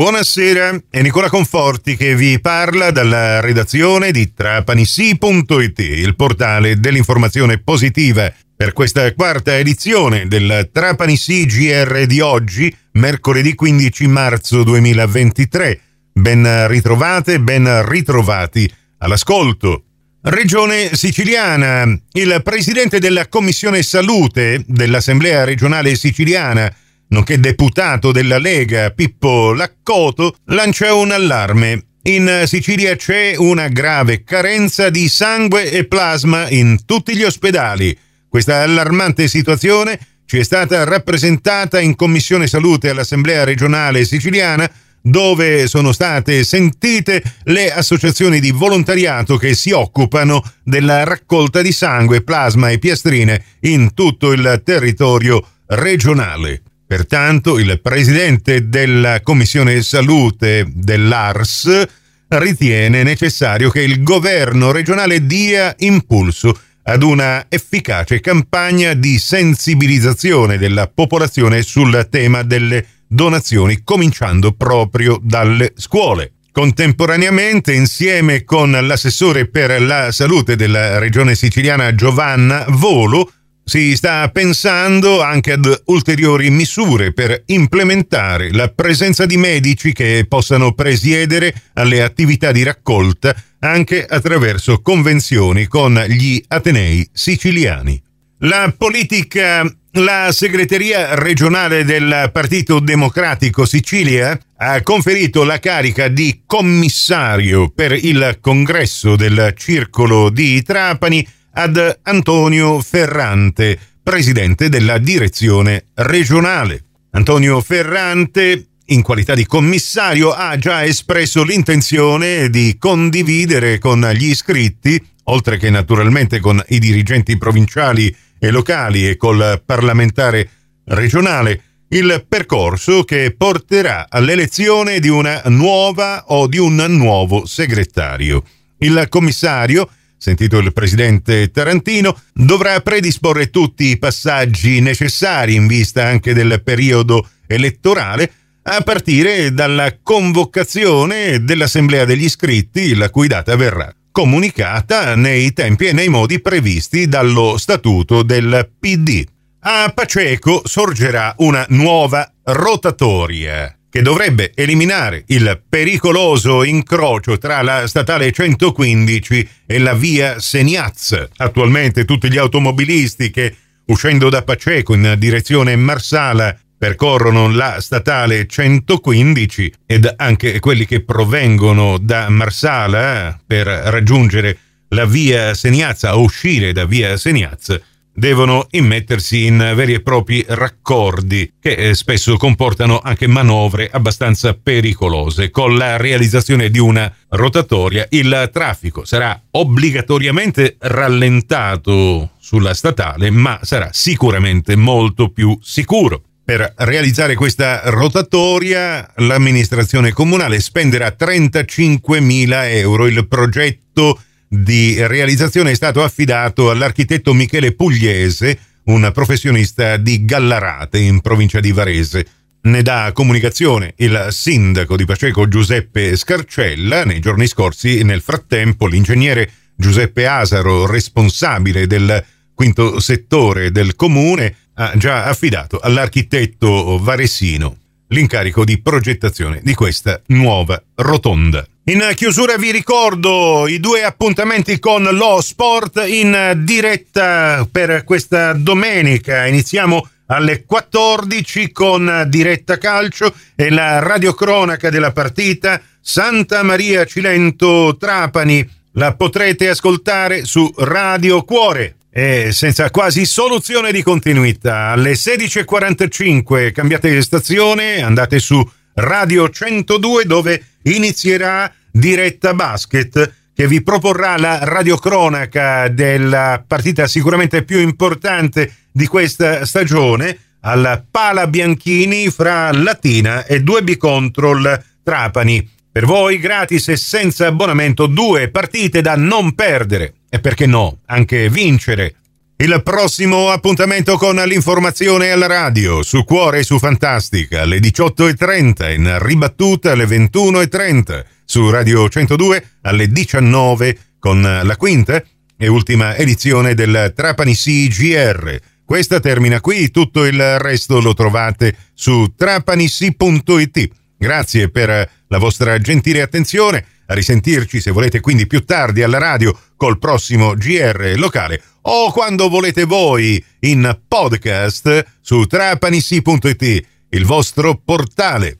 Buonasera, è Nicola Conforti che vi parla dalla redazione di trapanisi.it, il portale dell'informazione positiva. Per questa quarta edizione del Trapanisi GR di oggi, mercoledì 15 marzo 2023. Ben ritrovate, ben ritrovati all'ascolto. Regione siciliana. Il presidente della Commissione Salute dell'Assemblea regionale siciliana nonché deputato della Lega Pippo Laccoto, lancia un allarme. In Sicilia c'è una grave carenza di sangue e plasma in tutti gli ospedali. Questa allarmante situazione ci è stata rappresentata in Commissione Salute all'Assemblea regionale siciliana dove sono state sentite le associazioni di volontariato che si occupano della raccolta di sangue, plasma e piastrine in tutto il territorio regionale. Pertanto il presidente della Commissione Salute dell'ARS ritiene necessario che il governo regionale dia impulso ad una efficace campagna di sensibilizzazione della popolazione sul tema delle donazioni, cominciando proprio dalle scuole. Contemporaneamente, insieme con l'assessore per la salute della regione siciliana Giovanna Volo, si sta pensando anche ad ulteriori misure per implementare la presenza di medici che possano presiedere alle attività di raccolta anche attraverso convenzioni con gli Atenei siciliani. La politica la segreteria regionale del Partito Democratico Sicilia ha conferito la carica di commissario per il congresso del Circolo di Trapani ad Antonio Ferrante, presidente della direzione regionale. Antonio Ferrante, in qualità di commissario, ha già espresso l'intenzione di condividere con gli iscritti, oltre che naturalmente con i dirigenti provinciali e locali e col parlamentare regionale, il percorso che porterà all'elezione di una nuova o di un nuovo segretario. Il commissario sentito il presidente Tarantino, dovrà predisporre tutti i passaggi necessari in vista anche del periodo elettorale, a partire dalla convocazione dell'Assemblea degli iscritti, la cui data verrà comunicata nei tempi e nei modi previsti dallo statuto del PD. A Paceco sorgerà una nuova rotatoria che dovrebbe eliminare il pericoloso incrocio tra la statale 115 e la via Seniaz. Attualmente tutti gli automobilisti che uscendo da Paceco in direzione Marsala percorrono la statale 115 ed anche quelli che provengono da Marsala per raggiungere la via Seniaz o uscire da via Seniaz devono immettersi in veri e propri raccordi che eh, spesso comportano anche manovre abbastanza pericolose. Con la realizzazione di una rotatoria il traffico sarà obbligatoriamente rallentato sulla statale, ma sarà sicuramente molto più sicuro. Per realizzare questa rotatoria l'amministrazione comunale spenderà 35.000 euro. Il progetto di realizzazione è stato affidato all'architetto Michele Pugliese, un professionista di Gallarate in provincia di Varese. Ne dà comunicazione il sindaco di Paceco Giuseppe Scarcella. Nei giorni scorsi, nel frattempo, l'ingegnere Giuseppe Asaro, responsabile del quinto settore del comune, ha già affidato all'architetto varesino l'incarico di progettazione di questa nuova rotonda. In chiusura vi ricordo i due appuntamenti con lo sport in diretta per questa domenica. Iniziamo alle 14 con diretta calcio e la radiocronaca della partita Santa Maria Cilento Trapani. La potrete ascoltare su Radio Cuore. E senza quasi soluzione di continuità, alle 16.45 cambiate stazione, andate su Radio 102 dove inizierà diretta basket che vi proporrà la radiocronaca della partita sicuramente più importante di questa stagione al Pala Bianchini fra Latina e 2B Control Trapani. Per voi gratis e senza abbonamento due partite da non perdere e perché no, anche vincere. Il prossimo appuntamento con l'informazione alla radio, su Cuore e su Fantastica, alle 18.30, in ribattuta alle 21.30, su Radio 102 alle 19 con la quinta e ultima edizione del Trapani CGR. Questa termina qui, tutto il resto lo trovate su trapanissi.it. Grazie per la vostra gentile attenzione. A risentirci se volete quindi più tardi alla radio col prossimo GR locale o quando volete voi in podcast su trapanissi.it, il vostro portale.